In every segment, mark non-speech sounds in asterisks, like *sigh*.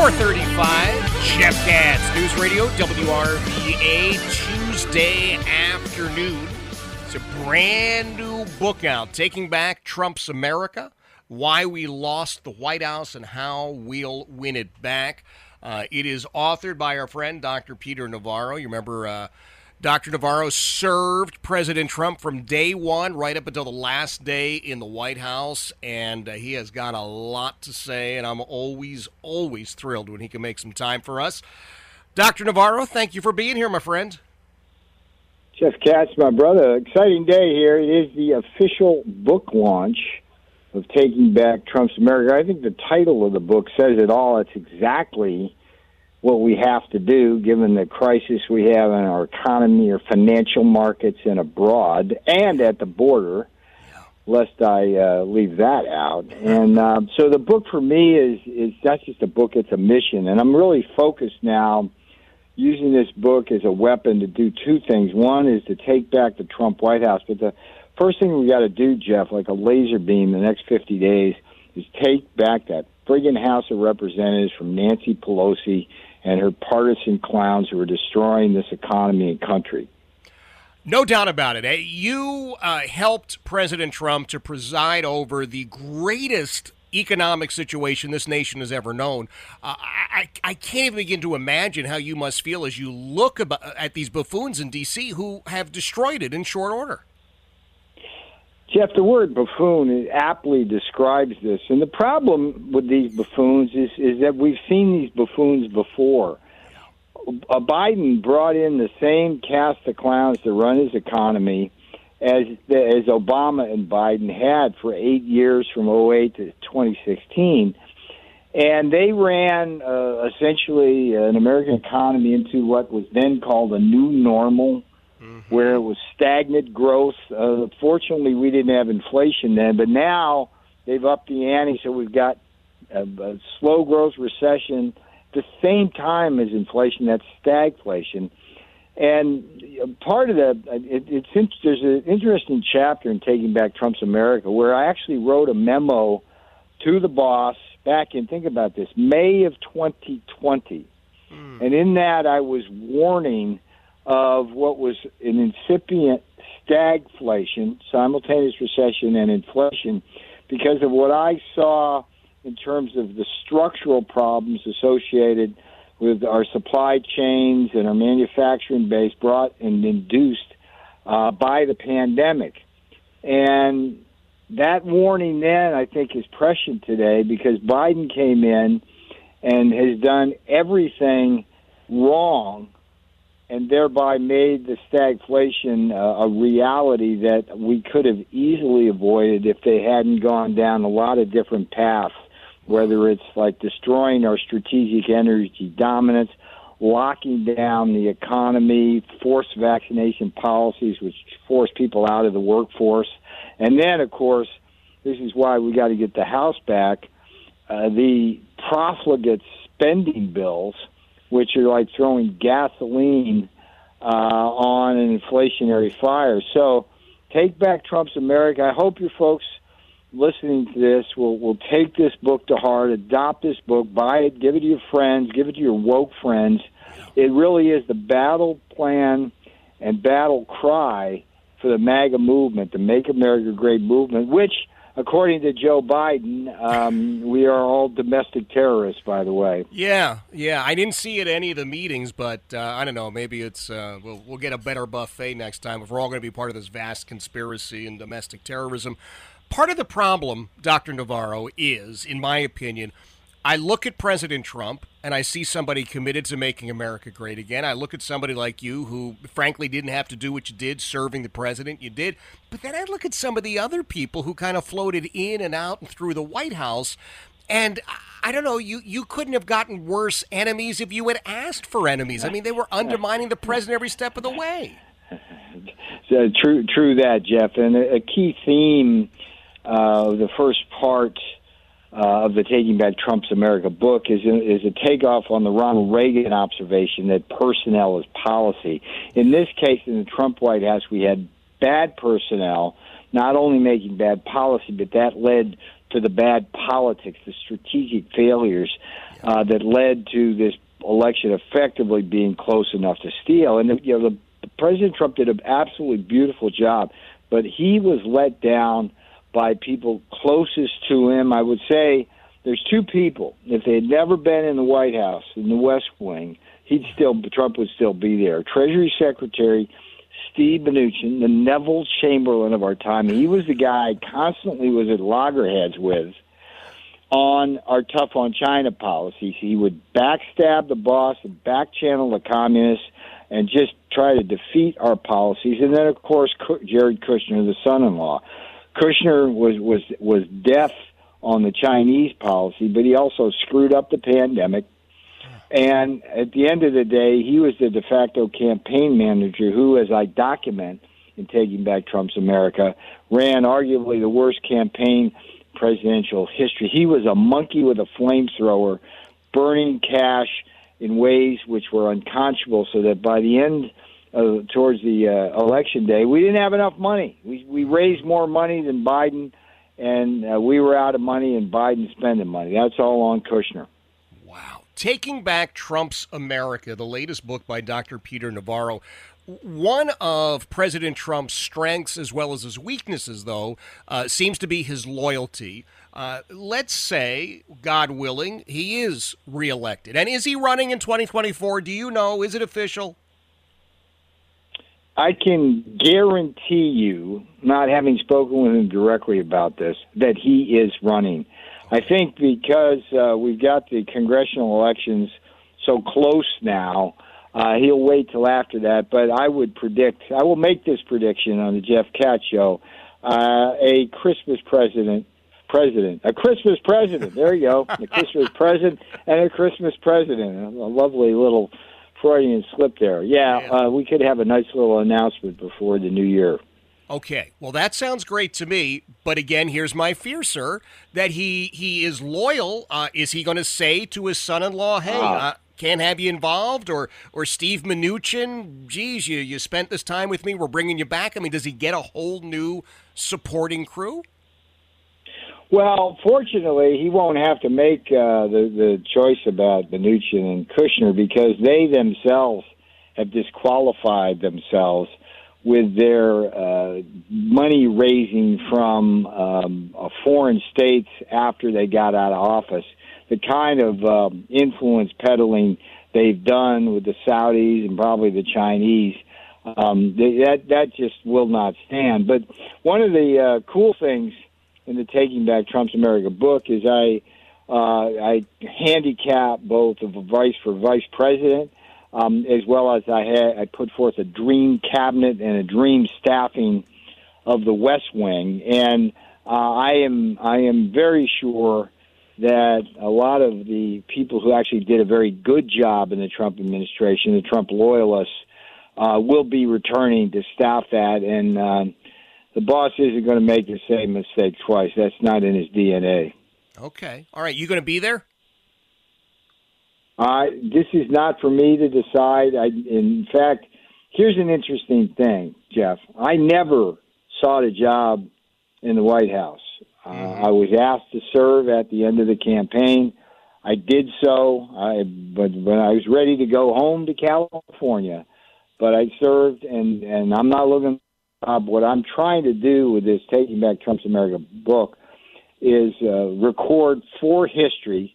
435, Jeff Katz, News Radio, WRVA, Tuesday afternoon. It's a brand new book out, Taking Back Trump's America, Why We Lost the White House and How We'll Win It Back. Uh, it is authored by our friend, Dr. Peter Navarro. You remember uh, Dr. Navarro served President Trump from day one right up until the last day in the White House, and uh, he has got a lot to say, and I'm always, always thrilled when he can make some time for us. Dr. Navarro, thank you for being here, my friend. Jeff Katz, my brother. Exciting day here. It is the official book launch of Taking Back Trump's America. I think the title of the book says it all. It's exactly what we have to do given the crisis we have in our economy or financial markets and abroad and at the border lest I uh, leave that out. And uh, so the book for me is is not just a book; it's a mission. And I'm really focused now, using this book as a weapon to do two things. One is to take back the Trump White House, but the first thing we got to do, Jeff, like a laser beam, the next 50 days, is take back that friggin' House of Representatives from Nancy Pelosi and her partisan clowns who are destroying this economy and country. No doubt about it. Eh? You uh, helped President Trump to preside over the greatest economic situation this nation has ever known. Uh, I, I can't even begin to imagine how you must feel as you look about, at these buffoons in D.C. who have destroyed it in short order. Jeff, the word buffoon aptly describes this. And the problem with these buffoons is, is that we've seen these buffoons before. Biden brought in the same cast of clowns to run his economy as as Obama and Biden had for eight years from 08 to 2016. And they ran uh, essentially an American economy into what was then called a new normal mm-hmm. where it was stagnant growth. Uh, fortunately, we didn't have inflation then, but now they've upped the ante, so we've got a, a slow growth recession at the same time as inflation. That's stagflation. And part of that, it, it's there's an interesting chapter in Taking Back Trump's America where I actually wrote a memo to the boss back in, think about this, May of 2020. Mm. And in that, I was warning of what was an incipient stagflation, simultaneous recession, and inflation because of what I saw in terms of the structural problems associated with our supply chains and our manufacturing base brought and induced uh, by the pandemic. And that warning then, I think, is prescient today because Biden came in and has done everything wrong and thereby made the stagflation uh, a reality that we could have easily avoided if they hadn't gone down a lot of different paths, whether it's like destroying our strategic energy dominance, locking down the economy, forced vaccination policies, which force people out of the workforce. And then, of course, this is why we got to get the House back. Uh, the profligate spending bills – which are like throwing gasoline uh, on an inflationary fire. So take back Trump's America. I hope your folks listening to this will will take this book to heart, adopt this book, buy it, give it to your friends, give it to your woke friends. It really is the battle plan and battle cry for the MAGA movement, the Make America Great movement, which according to Joe Biden, um, we are all domestic terrorists. By the way. Yeah, yeah. I didn't see it at any of the meetings, but uh, I don't know. Maybe it's uh, we'll, we'll get a better buffet next time if we're all going to be part of this vast conspiracy and domestic terrorism. Part of the problem, Dr. Navarro, is, in my opinion, I look at President Trump and I see somebody committed to making America great again. I look at somebody like you who, frankly, didn't have to do what you did serving the president. You did. But then I look at some of the other people who kind of floated in and out and through the White House. And I don't know, you, you couldn't have gotten worse enemies if you had asked for enemies. I mean, they were undermining the president every step of the way. *laughs* So, true, true that, Jeff. And a, key theme uh, of the first part uh, of the Taking Back Trump's America book is is a takeoff on the Ronald Reagan observation that personnel is policy. In this case, in the Trump White House, we had bad personnel, not only making bad policy, but that led to the bad politics, the strategic failures uh, that led to this election effectively being close enough to steal. And you know, the, President Trump did an absolutely beautiful job, but he was let down by people closest to him. I would say there's two people. If they had never been in the White House, in the West Wing, he'd still Trump would still be there. Treasury Secretary Steve Mnuchin, the Neville Chamberlain of our time. He was the guy I constantly was at loggerheads with on our tough on China policies. He would backstab the boss and backchannel the communists and just try to defeat our policies. And then, of course, Jared Kushner, the son-in-law. Kushner was was was deaf on the Chinese policy, but he also screwed up the pandemic. And at the end of the day, he was the de facto campaign manager who, as I document in Taking Back Trump's America, ran arguably the worst campaign presidential history. He was a monkey with a flamethrower, burning cash in ways which were unconscionable, so that by the end uh, towards the uh, election day, we didn't have enough money. We we raised more money than Biden, and uh, we were out of money, and Biden spending money. That's all on Kushner. Wow. Taking Back Trump's America, the latest book by Dr. Peter Navarro. One of President Trump's strengths, as well as his weaknesses, though, uh, seems to be his loyalty. Uh, let's say, God willing, he is reelected. And is he running in 2024? Do you know? Is it official? I can guarantee you, not having spoken with him directly about this, that he is running. I think because uh, we've got the congressional elections so close now, uh, he'll wait till after that. But I would predict, I will make this prediction on the Jeff Katz show: uh, a Christmas president, president, a Christmas president. There you go, a Christmas president and a Christmas president. A lovely little Freudian slip there. Yeah, uh, we could have a nice little announcement before the new year. Okay, well that sounds great to me. But again, here's my fear, sir, that he he is loyal. Uh, is he going to say to his son-in-law, "Hey"? Ah. Uh, can't have you involved, or or Steve Mnuchin. Geez, you you spent this time with me. We're bringing you back. I mean, does he get a whole new supporting crew? Well, fortunately, he won't have to make uh, the the choice about Mnuchin and Kushner because they themselves have disqualified themselves with their uh, money raising from um, foreign states after they got out of office. The kind of um, influence peddling they've done with the Saudis and probably the Chinese. Um, that that just will not stand. But one of the uh, cool things in the Taking Back Trump's America book is I uh, I handicap both of a vice for vice president, um, as well as I had I put forth a dream cabinet and a dream staffing of the West Wing, and uh, I am I am very sure that a lot of the people who actually did a very good job in the Trump administration, the Trump loyalists, uh, will be returning to staff that and. Uh, the boss isn't going to make the same mistake twice. That's not in his DNA. Okay. All right. You going to be there? Uh, this is not for me to decide. I, in fact, here's an interesting thing, Jeff. I never sought a job in the White House. Uh, mm-hmm. I was asked to serve at the end of the campaign. I did so, I, but when I was ready to go home to California, but I served, and and I'm not looking uh, what I'm trying to do with this Taking Back Trump's America book is uh, record for history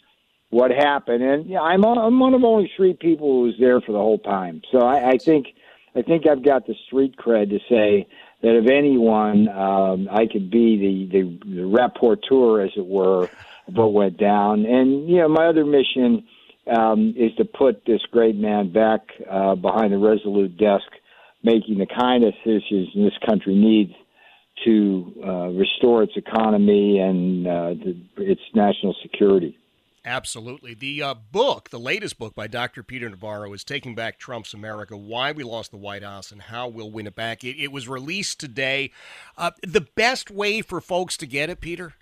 what happened. And yeah, I'm, I'm one of only three people who was there for the whole time. So I, I think I think I've got the street cred to say that if anyone, um, I could be the, the, the rapporteur, as it were, of what went down. And you know, my other mission um, is to put this great man back uh, behind the resolute desk, making the kind of decisions this country needs to uh, restore its economy and uh, the, its national security. Absolutely. The uh, book, the latest book by Dr. Peter Navarro, is Taking Back Trump's America Why We Lost the White House and How We'll Win It Back. It, it was released today. Uh, the best way for folks to get it, Peter?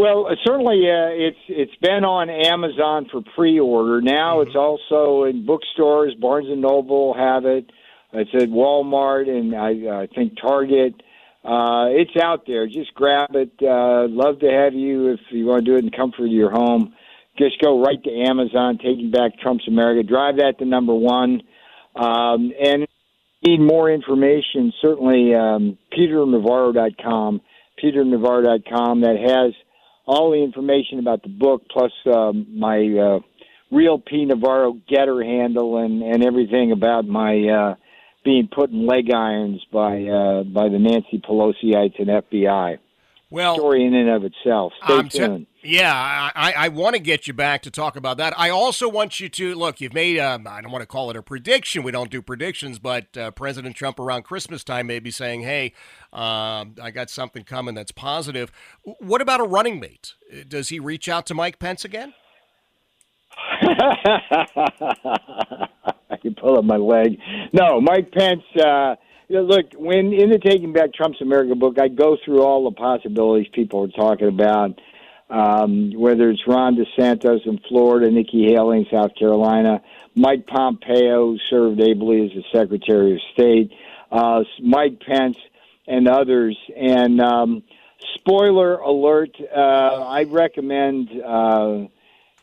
Well, uh, certainly uh, it's it's been on Amazon for pre-order. Now mm-hmm. it's also in bookstores. Barnes and Noble have it. It's at Walmart and I, I think Target. Uh, it's out there. Just grab it. Uh, love to have you if you want to do it in comfort of your home. Just go right to Amazon, Taking Back Trump's America. Drive that to number one. Um, and need more information, certainly um, peternavarro.com, peternavarro.com that has all the information about the book, plus um, my uh, real P Navarro GETTR handle and, and everything about my uh, being put in leg irons by uh, by the Nancy Pelosiites and FBI. Well, story in and of itself. Stay I'm tuned. T- yeah, I, I want to get you back to talk about that. I also want you to look. You've made um, I don't want to call it a prediction. We don't do predictions, but uh, President Trump around Christmas time may be saying, "Hey, uh, I got something coming that's positive." What about a running mate? Does he reach out to Mike Pence again? *laughs* I can pull up my leg. No, Mike Pence. Uh, look, when in the Taking Back Trump's America book, I go through all the possibilities people are talking about. Um, whether it's Ron DeSantis in Florida, Nikki Haley in South Carolina, Mike Pompeo served ably as the Secretary of State, uh, Mike Pence, and others. And um, spoiler alert: uh, I recommend. Uh,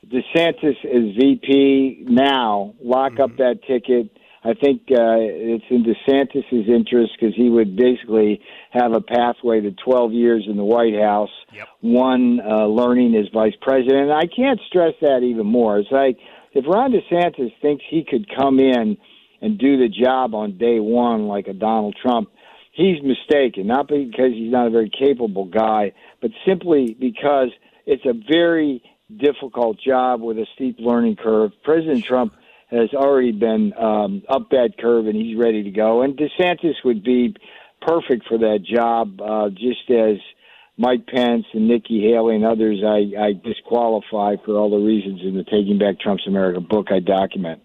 DeSantis as VP now. Lock mm-hmm. up that ticket. I think uh, it's in DeSantis's interest because he would basically have a pathway to 12 years in the White House, yep. one uh, learning as vice president. And I can't stress that even more. It's like if Ron DeSantis thinks he could come in and do the job on day one like a Donald Trump, he's mistaken. Not because he's not a very capable guy, but simply because it's a very difficult job with a steep learning curve. President Trump has already been um, up that curve and he's ready to go. And DeSantis would be perfect for that job, uh, just as Mike Pence and Nikki Haley and others I, I disqualify for all the reasons in the Taking Back Trump's America book I document.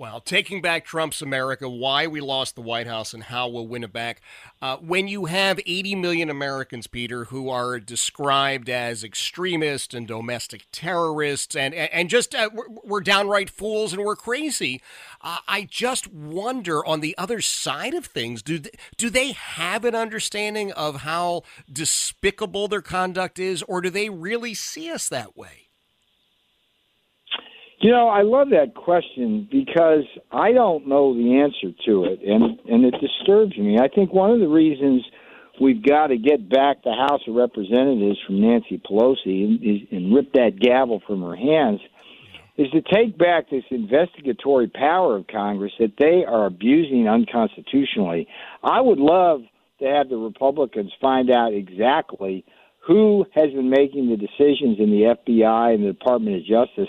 Well, taking back Trump's America, why we lost the White House and how we'll win it back. Uh, when you have 80 million Americans, Peter, who are described as extremists and domestic terrorists and, and just uh, we're downright fools and we're crazy, uh, I just wonder on the other side of things, do they, do they have an understanding of how despicable their conduct is, or do they really see us that way? You know, I love that question because I don't know the answer to it, and and it disturbs me. I think one of the reasons we've got to get back the House of Representatives from Nancy Pelosi and, and rip that gavel from her hands is to take back this investigatory power of Congress that they are abusing unconstitutionally. I would love to have the Republicans find out exactly who has been making the decisions in the FBI and the Department of Justice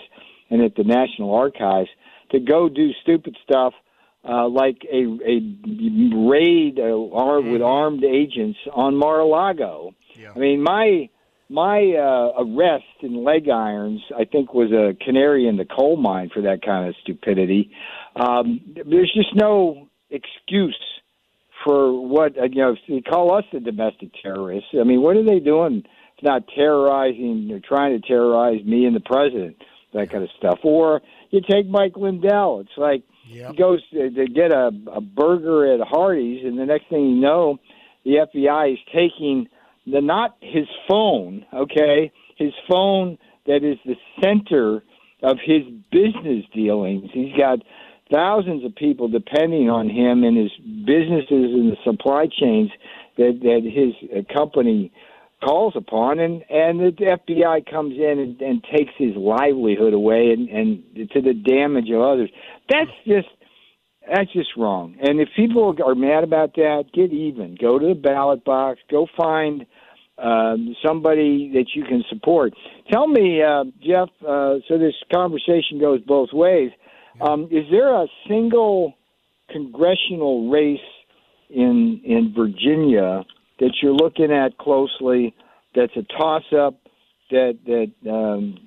and at the National Archives to go do stupid stuff uh, like a, a raid uh, mm-hmm. with armed agents on Mar-a-Lago. Yeah. I mean, my my uh, arrest in leg irons, I think, was a canary in the coal mine for that kind of stupidity. Um, there's just no excuse for what uh, you know. They call us the domestic terrorists. I mean, what are they doing? It's not terrorizing. They're trying to terrorize me and the president that kind of stuff. Or you take Mike Lindell. It's like yep. he goes to, to get a, a burger at Hardee's, and the next thing you know, the FBI is taking the not his phone, okay, his phone that is the center of his business dealings. He's got thousands of people depending on him and his businesses and the supply chains that that his uh, company calls upon, and and the FBI comes in and, and takes his livelihood away, and and to the damage of others. That's just that's just wrong. And if people are mad about that, get even. Go to the ballot box. Go find um, somebody that you can support. Tell me, uh, Jeff. Uh, so this conversation goes both ways. Um, is there a single congressional race in in Virginia that you're looking at closely? That's a toss up that that um,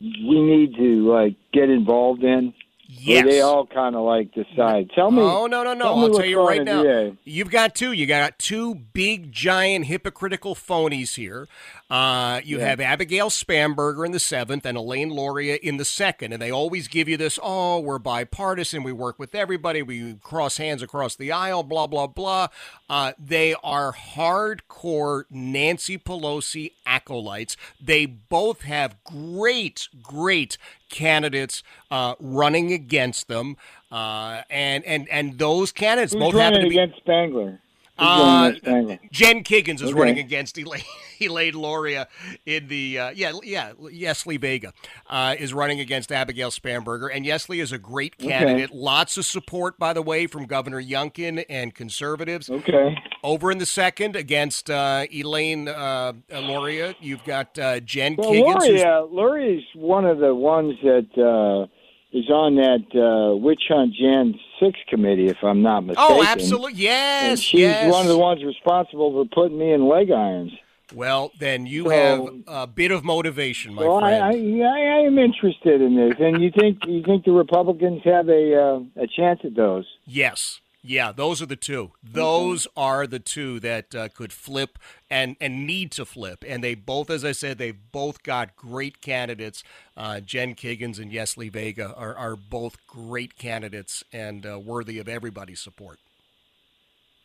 we need to like get involved in. Yes. they all kind of like decide. Tell me. Oh no no no! tell I'll tell you right now. today. You've got two. You got two big, giant, hypocritical phonies here. Uh, you Yeah. have Abigail Spanberger in the seventh and Elaine Luria in the second, and they always give you this: "Oh, we're bipartisan. We work with everybody. We cross hands across the aisle." Blah blah blah. Uh, they are hardcore Nancy Pelosi acolytes. They both have great, great candidates uh, running against them, uh, and and and those candidates Who's both happen to be. against Spangler? Uh, running against Spangler? Jen Kiggans is Okay. running against Elaine, *laughs* Elaine Luria in the uh, yeah yeah Yesli Vega uh, is running against Abigail Spanberger and Yesli is a great Okay. candidate. Lots of support by the way from Governor Youngkin and conservatives. Okay. Over in the second against uh, Elaine uh, Luria, you've got uh, Jen Well, Kiggans. Luria, Luria's one of the ones that uh, is on that uh, witch hunt Jan six committee, if I'm not mistaken. oh, absolutely And yes, she's yes. one of the ones responsible for putting me in leg irons. Well, then you So- have a bit of motivation, my well, friend. I, I I am interested in this, and you think you think the Republicans have a uh, a chance at those? Yes. Yeah, those are the two. Those are the two that uh, could flip and, and need to flip. And they both, as I said, they've both got great candidates. Uh, Jen Kiggans and Yesli Vega are, are both great candidates and uh, worthy of everybody's support.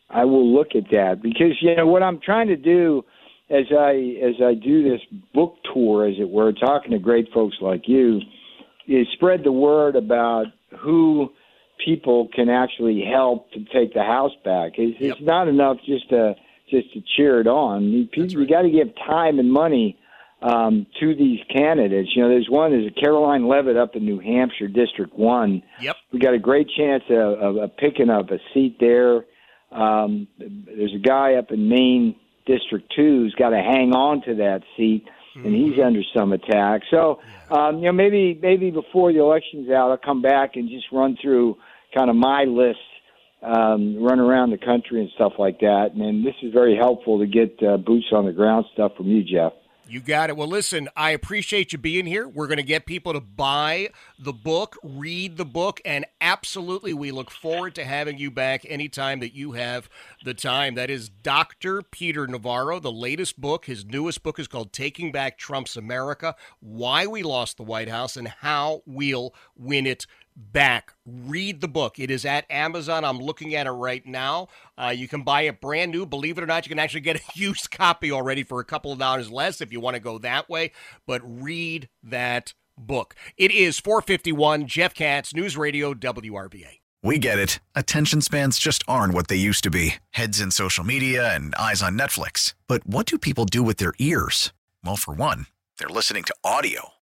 I will look at that because you know what I'm trying to do as I as I do this book tour, as it were, talking to great folks like you, is spread the word about who people can actually help to take the house back. It's, Yep. it's not enough just to just to cheer it on. You, That's you got to give time and money um, to these candidates. You know, there's one, there's a Karoline Leavitt up in New Hampshire, District One Yep. we got a great chance of, of, of picking up a seat there. Um, there's a guy up in Maine, District Two, who's got to hang on to that seat, and he's under some attack. So, um, you know, maybe maybe before the election's out, I'll come back and just run through kind of my list, um, run around the country and stuff like that. And, then this is very helpful to get uh, boots on the ground stuff from you, Jeff. You got it. Well, listen, I appreciate you being here. We're going to get people to buy the book, read the book, and absolutely, we look forward to having you back anytime that you have the time. That is Dr. Peter Navarro. The latest book, his newest book, is called Taking Back Trump's America Why We Lost the White House and How We'll Win It back. Read the book. It is at Amazon. I'm looking at it right now. Uh, you can buy it brand new. Believe it or not, you can actually get a *laughs* used copy already for a couple of dollars less if you want to go that way. But read that book. It is 451 Jeff Katz, News Radio, WRVA. We get it. Attention spans just aren't what they used to be heads in social media and eyes on Netflix. But what do people do with their ears? Well, for one, they're listening to audio.